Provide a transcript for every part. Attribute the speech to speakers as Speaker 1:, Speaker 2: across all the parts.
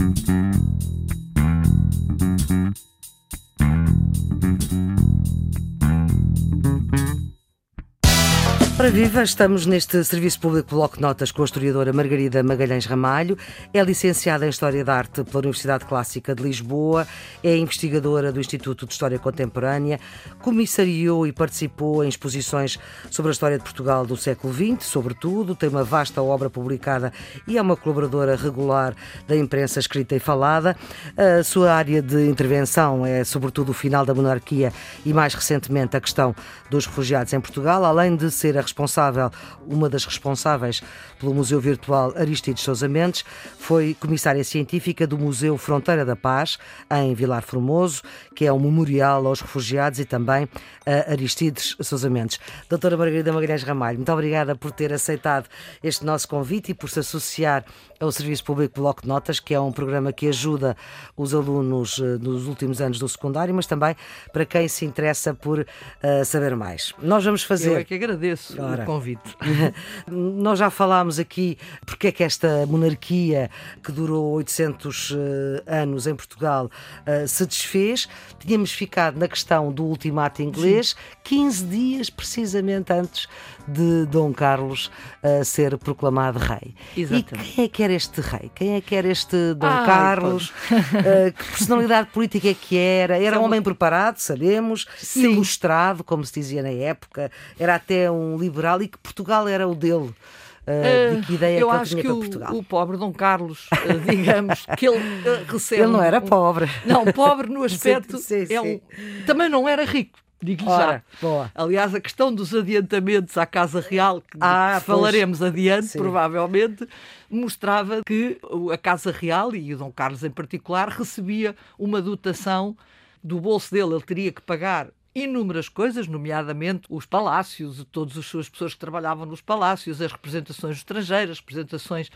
Speaker 1: Mm-hmm. Para viva, estamos neste Serviço Público Bloco de Notas com a historiadora Margarida Magalhães Ramalho. É licenciada em História da Arte pela Universidade Clássica de Lisboa, é investigadora do Instituto de História Contemporânea, comissariou e participou em exposições sobre a história de Portugal do século XX, sobretudo, tem uma vasta obra publicada e é uma colaboradora regular da imprensa escrita e falada. A sua área de intervenção é, sobretudo, o final da monarquia e, mais recentemente, a questão dos refugiados em Portugal, além de ser a responsável, uma das responsáveis pelo Museu Virtual Aristides Sousa Mendes, foi comissária científica do Museu Fronteira da Paz, em Vilar Formoso, que é um memorial aos refugiados e também a Aristides Sousa Mendes. Doutora Margarida Magalhães Ramalho, muito obrigada por ter aceitado este nosso convite e por se associar ao Serviço Público Bloco de Notas, que é um programa que ajuda os alunos eh, nos últimos anos do secundário, mas também para quem se interessa por uh, saber mais. Nós vamos fazer. Eu
Speaker 2: é que agradeço Ora. o convite.
Speaker 1: Nós já falámos aqui porque é que esta monarquia que durou 800 uh, eh, anos em Portugal uh, se desfez. Tínhamos ficado na questão do ultimato inglês, Sim. 15 dias precisamente antes de Dom Carlos uh, ser proclamado rei. Exatamente. E quem é que era este rei? Quem é que era este Dom ah, Carlos? Que personalidade política é que era? Era um homem preparado, sabemos, Sim. ilustrado, como se dizia na época, era até um liberal e que Portugal era o dele. Uh, de que ideia
Speaker 2: eu
Speaker 1: que
Speaker 2: acho
Speaker 1: que
Speaker 2: o, o, pobre Dom Carlos, uh, digamos, que ele uh, recebe.
Speaker 1: Ele não era pobre.
Speaker 2: Não, pobre no aspecto. sim, sim, é um, também não era rico digo já. Boa. Aliás, a questão dos adiantamentos à Casa Real, que ah, falaremos pois. adiante, Sim. provavelmente, mostrava que a Casa Real, e o Dom Carlos em particular, recebia uma dotação do bolso dele. Ele teria que pagar inúmeras coisas, nomeadamente os palácios, todas as suas pessoas que trabalhavam nos palácios, as representações estrangeiras, representações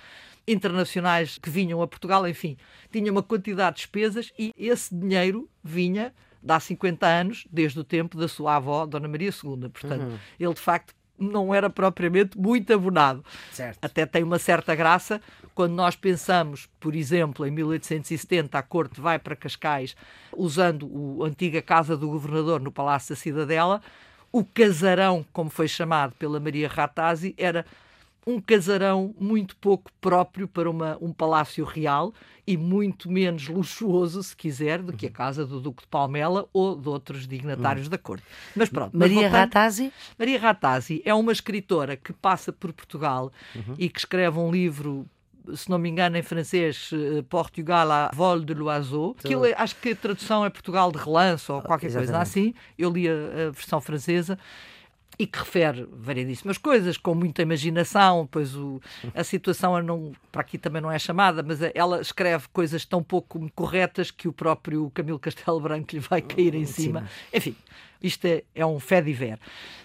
Speaker 2: internacionais que vinham a Portugal, enfim, tinha uma quantidade de despesas e esse dinheiro vinha de há 50 anos, desde o tempo da sua avó, Dona Maria II. Portanto, uhum. ele de facto não era propriamente muito abonado. Certo. Até tem uma certa graça quando nós pensamos, por exemplo, em 1870 a corte vai para Cascais usando a antiga casa do governador no Palácio da Cidadela, o casarão, como foi chamado pela Maria Ratazzi, era um casarão muito pouco próprio para uma, um palácio real e muito menos luxuoso, se quiser, do que a casa do Duque de Palmela ou de outros dignatários uhum. da corte.
Speaker 1: Mas pronto. Maria Ratazzi?
Speaker 2: Maria Ratazzi é uma escritora que passa por Portugal uhum. e que escreve um livro se não me engano, em francês, eh, Portugal à vol de l'oiseau. Aquilo, é, acho que a tradução é Portugal de relance ou qualquer Exatamente. coisa assim. Eu li a, a versão francesa e que refere variedíssimas coisas, com muita imaginação, pois o, a situação não, para aqui também não é chamada, mas ela escreve coisas tão pouco corretas que o próprio Camilo Castelo Branco lhe vai cair em cima. Enfim, isto é, é um fé de ver.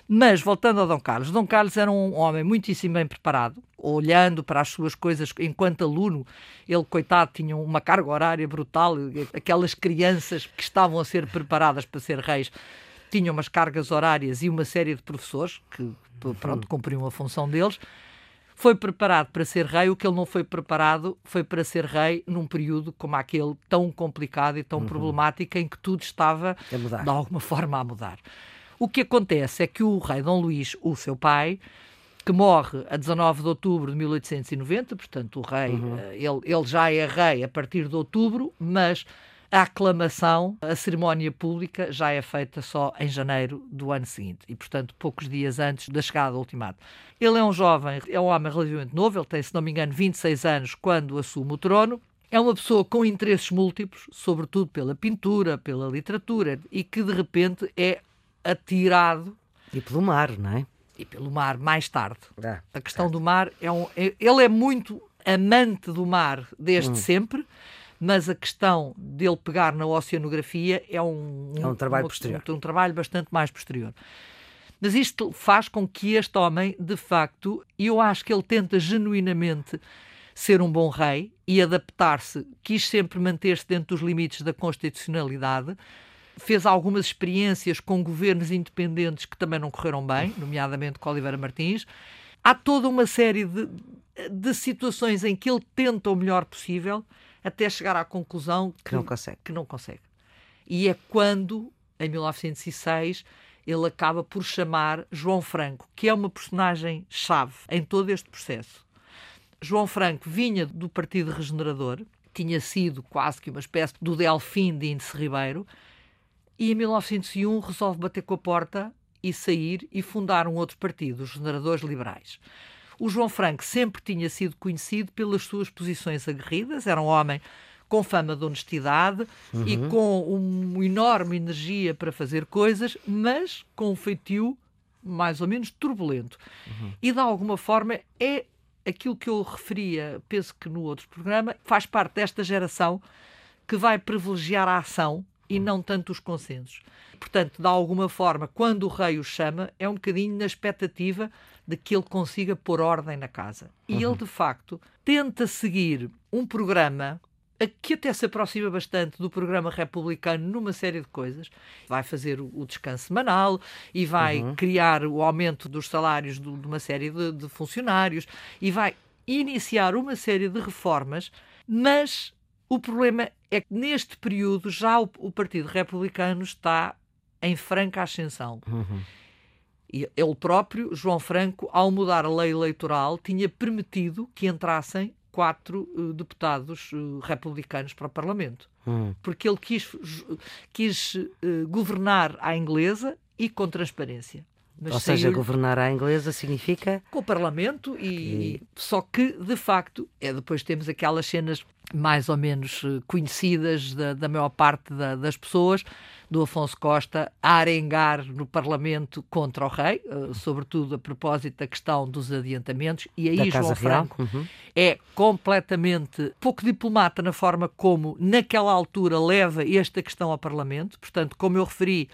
Speaker 2: Mas, voltando a Dom Carlos, Dom Carlos era um homem muitíssimo bem preparado, olhando para as suas coisas enquanto aluno, ele, coitado, tinha uma carga horária brutal, aquelas crianças que estavam a ser preparadas para ser reis tinham umas cargas horárias e uma série de professores que, pronto, cumpriam a função deles. Foi preparado para ser rei, o que ele não foi preparado foi para ser rei num período como aquele tão complicado e tão uhum. problemático em que tudo estava, de alguma forma, a mudar. O que acontece é que o rei Dom Luís, o seu pai, que morre a 19 de outubro de 1890, portanto, o rei, uhum. Eh, ele, ele já é rei a partir de outubro, mas a aclamação, a cerimónia pública já é feita só em janeiro do ano seguinte e, portanto, poucos dias antes da chegada do ultimato. Ele é um jovem, é um homem relativamente novo, ele tem, se não me engano, 26 anos quando assume o trono. É uma pessoa com interesses múltiplos, sobretudo pela pintura, pela literatura, e que de repente é atirado.
Speaker 1: E pelo mar, não é?
Speaker 2: E pelo mar, mais tarde. É, a questão é. do mar é um. É, ele é muito amante do mar desde hum. sempre mas a questão dele pegar na oceanografia é um,
Speaker 1: é um trabalho um, posterior.
Speaker 2: Um, um trabalho bastante mais posterior. Mas isto faz com que este homem, de facto, e eu acho que ele tenta genuinamente ser um bom rei e adaptar-se, quis sempre manter-se dentro dos limites da constitucionalidade, fez algumas experiências com governos independentes que também não correram bem, nomeadamente com Oliveira Martins. Há toda uma série de de situações em que ele tenta o melhor possível até chegar à conclusão
Speaker 1: que, que não consegue.
Speaker 2: Que não consegue. E é quando, em 1906, ele acaba por chamar João Franco, que é uma personagem-chave em todo este processo. João Franco vinha do Partido Regenerador, tinha sido quase que uma espécie do Delfim de Índice Ribeiro, e em 1901 resolve bater com a porta e sair e fundar um outro partido, os Regeneradores Liberais. O João Franco sempre tinha sido conhecido pelas suas posições aguerridas, era um homem com fama de honestidade uhum. e com uma enorme energia para fazer coisas, mas com um feitio mais ou menos turbulento. Uhum. E de alguma forma é aquilo que eu referia, penso que no outro programa, faz parte desta geração que vai privilegiar a ação e não tanto os consensos. Portanto, de alguma forma, quando o rei o chama, é um bocadinho na expectativa de que ele consiga pôr ordem na casa. E uhum. ele, de facto, tenta seguir um programa que até se aproxima bastante do programa republicano numa série de coisas. Vai fazer o, descanso semanal e vai uhum. criar o aumento dos salários de, uma série de, de funcionários e vai iniciar uma série de reformas, mas o problema é que neste período já o, o Partido Republicano está em franca ascensão. Uhum. E ele próprio, João Franco, ao mudar a lei eleitoral, tinha permitido que entrassem quatro uh, deputados uh, republicanos para o Parlamento. Uhum. Porque ele quis, quis uh, governar à inglesa e com transparência.
Speaker 1: Mas Ou seja, governar à inglesa significa.
Speaker 2: Com o Parlamento, e, e, só que, de facto, é depois temos aquelas cenas mais ou menos eh, conhecidas da, da maior parte da, das pessoas, do Afonso Costa a arengar no Parlamento contra o rei, uh, sobretudo a propósito da questão dos adiantamentos, e aí João Franco uhum. é completamente pouco diplomata na forma como, naquela altura, leva esta questão ao Parlamento. Portanto, como eu referi,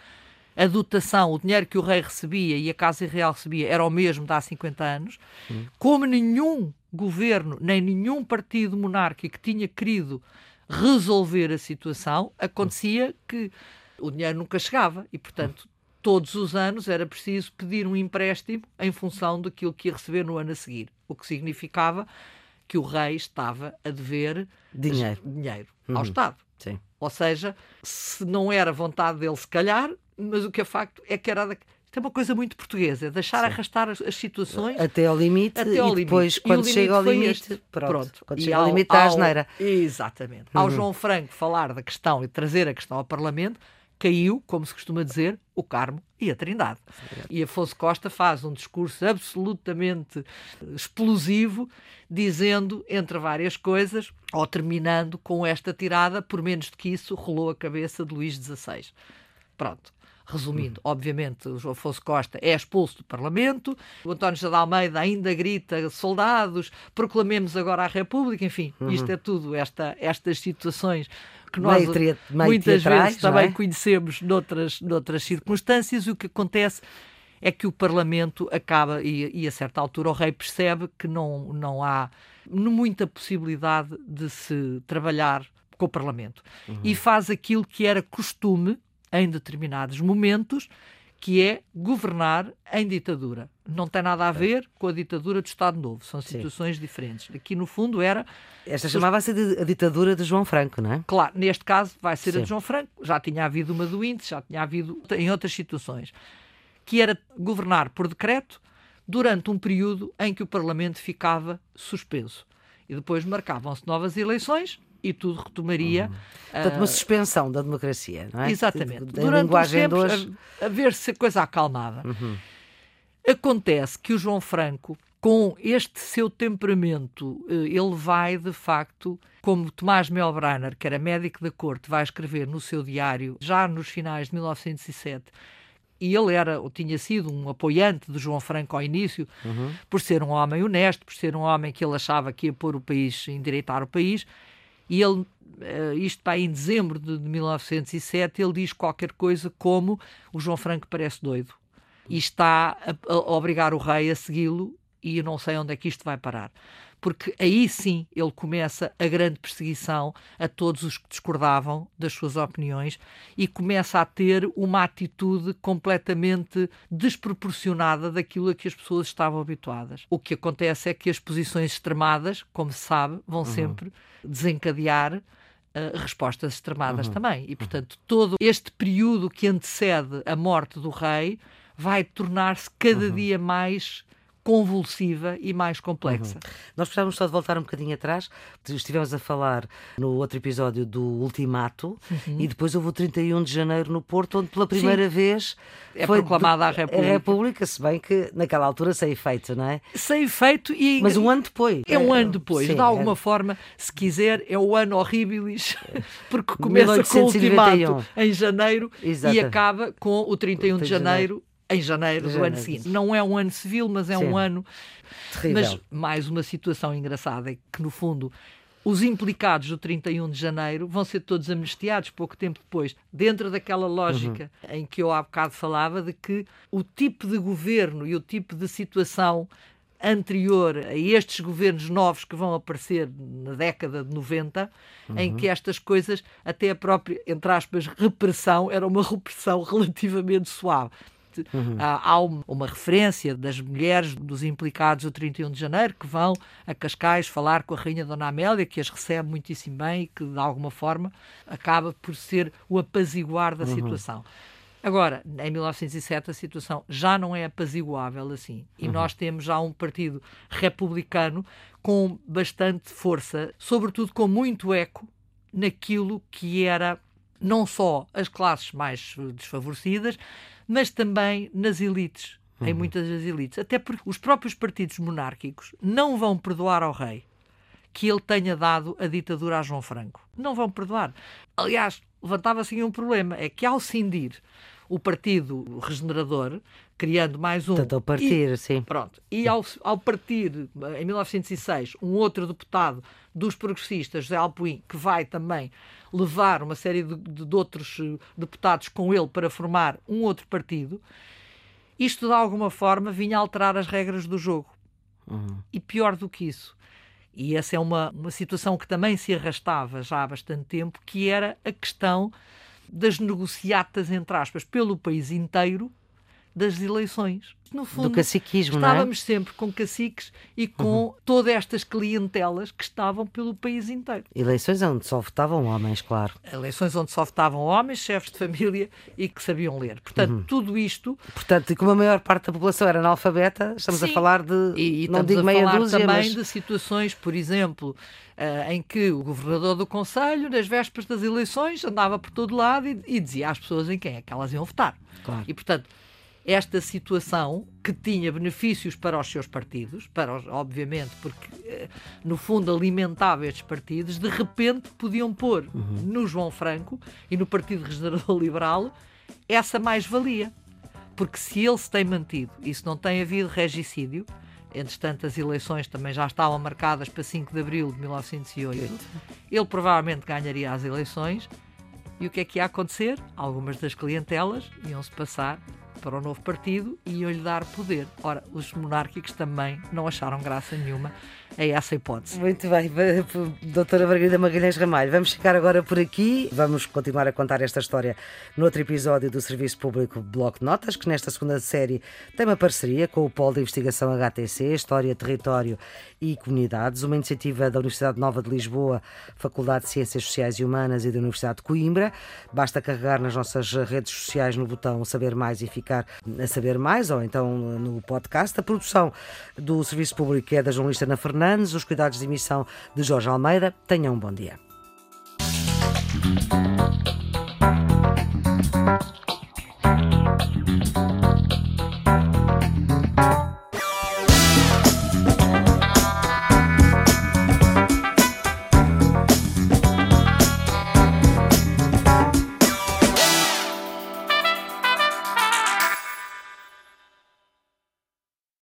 Speaker 2: a dotação, o dinheiro que o rei recebia e a Casa Real recebia era o mesmo de há 50 anos. Hum. Como nenhum governo, nem nenhum partido monárquico tinha querido resolver a situação, acontecia que o dinheiro nunca chegava e, portanto, todos os anos era preciso pedir um empréstimo em função daquilo que ia receber no ano a seguir, o que significava que o rei estava a dever
Speaker 1: dinheiro,
Speaker 2: dinheiro ao uhum. Estado.
Speaker 1: Sim.
Speaker 2: Ou seja, se não era vontade dele, se calhar, mas o que é facto é que era. Da... Isto é uma coisa muito portuguesa, deixar Sim. arrastar as, as, situações
Speaker 1: até ao limite até ao e depois, limite. quando chega ao limite, pronto, pronto. Quando chega ao, ao limite, está a asneira.
Speaker 2: Exatamente. Uhum. Ao João Franco falar da questão e trazer a questão ao Parlamento, caiu, como se costuma dizer, o Carmo e a Trindade. E Afonso Costa faz um discurso absolutamente explosivo, dizendo, entre várias coisas, ou terminando com esta tirada, por menos do que isso, rolou a cabeça de Luís XVI. Pronto. Resumindo, obviamente, o João Afonso Costa é expulso do Parlamento, o António José de Almeida ainda grita soldados, proclamemos agora a República, enfim, uhum. isto é tudo, esta, estas situações que nós meio meio muitas vezes também é? conhecemos noutras, noutras circunstâncias, e o que acontece é que o Parlamento acaba, e, e, a certa altura o rei percebe que não, não há muita possibilidade de se trabalhar com o Parlamento. Uhum. E faz aquilo que era costume em determinados momentos, que é governar em ditadura. Não tem nada a ver com a ditadura do Estado Novo, são situações Sim. diferentes. Aqui, no fundo, era.
Speaker 1: Esta chamava-se a ditadura de João Franco, não é?
Speaker 2: Claro, neste caso vai ser Sim. a de João Franco, já tinha havido uma do índice, já tinha havido em outras situações, que era governar por decreto durante um período em que o Parlamento ficava suspenso. E depois marcavam-se novas eleições e tudo retomaria. Uhum.
Speaker 1: Portanto, uma suspensão da democracia, não é?
Speaker 2: Exatamente. Da Durante linguagem tempos, hoje... a, a, ver se a coisa acalmava. Uhum. Acontece que o João Franco, com este seu temperamento, eh, ele vai, de facto, como Tomás Melbrenner, que era médico da corte, vai escrever no seu diário, já nos finais de 1907, e ele era, ou tinha sido um apoiante de João Franco ao início, uhum. por ser um homem honesto, por ser um homem que ele achava que ia pôr o país, endireitar o país, e ele, eh, isto para em dezembro de 1907, ele diz qualquer coisa como o João Franco parece doido e está a, a obrigar o rei a segui-lo e eu não sei onde é que isto vai parar. Porque aí sim ele começa a grande perseguição a todos os que discordavam das suas opiniões e começa a ter uma atitude completamente desproporcionada daquilo a que as pessoas estavam habituadas. O que acontece é que as posições extremadas, como se sabe, vão uhum. sempre desencadear Uh, respostas extremadas uhum. também. E, portanto, todo este período que antecede a morte do rei vai tornar-se cada uhum. dia mais convulsiva e mais complexa. Uhum.
Speaker 1: Nós precisávamos só de voltar um bocadinho atrás. Estivemos a falar no outro episódio do Ultimato uhum. e depois houve o 31 de janeiro no Porto, onde pela primeira Sim. vez
Speaker 2: é foi proclamada a República.
Speaker 1: A República, se bem que naquela altura sem efeito, não é?
Speaker 2: Sem efeito e.
Speaker 1: Mas um ano depois.
Speaker 2: É um ano depois. Sim, de alguma é... forma, se quiser, é o ano horribilis, porque começa 1891. com o Ultimato em janeiro e acaba com o 31 de janeiro em janeiro, do ano seguinte. Não é um ano civil, mas é Sim. um ano.
Speaker 1: Terrível.
Speaker 2: Mas mais uma situação engraçada é que, no fundo, os implicados do 31 de janeiro vão ser todos amnistiados pouco tempo depois, dentro daquela lógica uhum. em que eu há bocado falava de que o tipo de governo e o tipo de situação anterior a estes governos novos que vão aparecer na década de 90, uhum. em que estas coisas, até a própria, entre aspas, repressão, era uma repressão relativamente suave uhum. há, há uma referência das mulheres dos implicados do 31 de janeiro que vão a Cascais falar com a Rainha Dona Amélia, que as recebe muitíssimo bem e que, de alguma forma, acaba por ser o apaziguar da uhum. situação. Agora, em 1907 a situação já não é apaziguável assim. E uhum. nós temos já um partido republicano com bastante força, sobretudo com muito eco naquilo que era não só as classes mais desfavorecidas, mas também nas elites, uhum. em muitas das elites. Até porque os próprios partidos monárquicos não vão perdoar ao rei que ele tenha dado a ditadura a João Franco. Não vão perdoar. Aliás, levantava-se um problema, é que ao cindir o Partido Regenerador, criando mais um.
Speaker 1: Tanto ao partir,
Speaker 2: e,
Speaker 1: sim.
Speaker 2: Pronto. E ao, ao partir, em 1906, um outro deputado dos progressistas, José Alpuim, que vai também levar uma série de, de outros eh, deputados com ele para formar um outro partido, isto de alguma forma vinha alterar as regras do jogo. Uhum. E pior do que isso, e essa é uma, uma situação que também se arrastava já há bastante tempo, que era a questão das negociatas, entre aspas, pelo país inteiro das eleições.
Speaker 1: No fundo, do caciquismo,
Speaker 2: estávamos
Speaker 1: não
Speaker 2: é? sempre com caciques e com uhum. todas estas clientelas que estavam pelo país inteiro.
Speaker 1: Eleições onde só votavam homens, claro.
Speaker 2: Eleições onde só votavam homens, chefes de família e que sabiam ler. Portanto, uhum. tudo isto.
Speaker 1: Portanto, e como a maior parte da população era analfabeta, estamos Sim. a falar de.
Speaker 2: E, e não digo meia dúzia, também mas... de situações, por exemplo, uh, em que o governador do Conselho, nas vésperas das eleições, andava por todo lado e, e dizia às pessoas em quem é que elas iam votar.
Speaker 1: Claro.
Speaker 2: E, portanto esta situação que tinha benefícios para os seus partidos, para os, obviamente, porque eh, no fundo alimentava estes partidos, de repente podiam pôr uhum. no João Franco e no Partido Regenerador Liberal essa mais-valia. Porque se ele se tem mantido e se não tem havido regicídio, entretanto as eleições também já estavam marcadas para 5 de abril de 1908, ele provavelmente ganharia as eleições. E o que é que ia acontecer? Algumas das clientelas iam-se passar para o novo partido e iam-lhe dar poder. Ora, os monárquicos também não acharam graça nenhuma a essa hipótese.
Speaker 1: Muito bem, doutora Margarida Magalhães Ramalho, vamos ficar agora por aqui. Vamos continuar a contar esta história no outro episódio do Serviço Público Bloco de Notas, que nesta segunda série tem uma parceria com o Polo de Investigação HTC, História, Território e Comunidades, uma iniciativa da Universidade Nova de Lisboa, Faculdade de Ciências Sociais e Humanas e da Universidade de Coimbra. Basta carregar nas nossas redes sociais no botão Saber Mais e ficar a saber mais, ou então no podcast. A produção do Serviço Público é da jornalista Ana Fernandes, os cuidados de emissão de Jorge Almeida. Tenham um bom dia.